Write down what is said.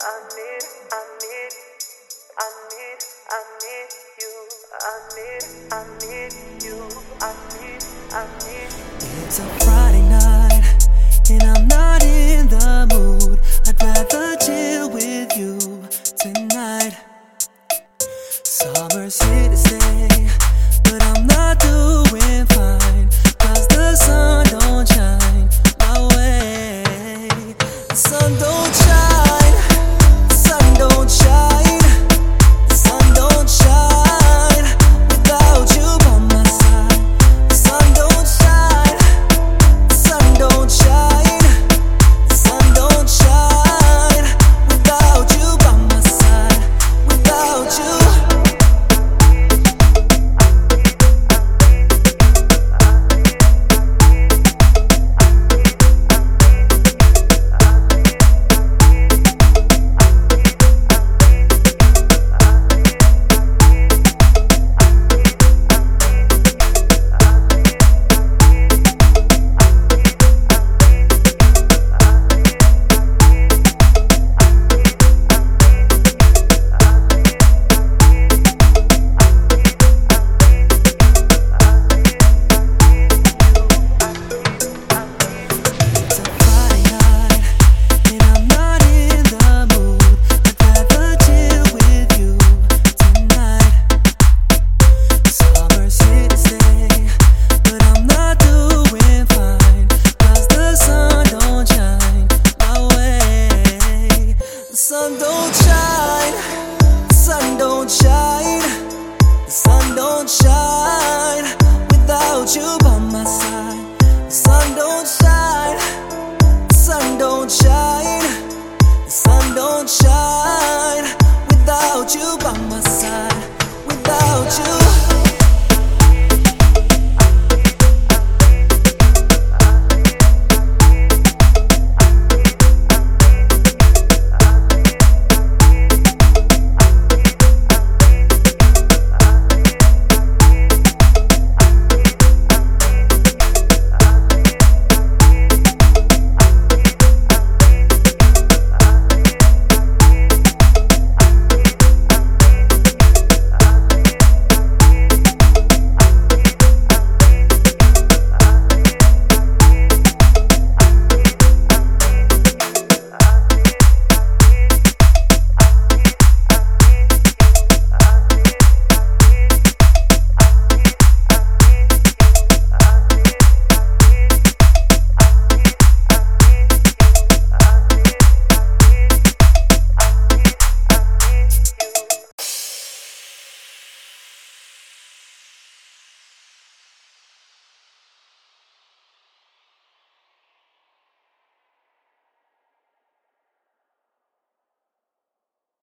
It's a Friday night, and I'm not in the mood. I'd rather chill with you tonight. Summer's here to stay, but I'm sun don't shine, sun don't shine, sun don't shine without you by my side. Sun don't shine, sun don't shine.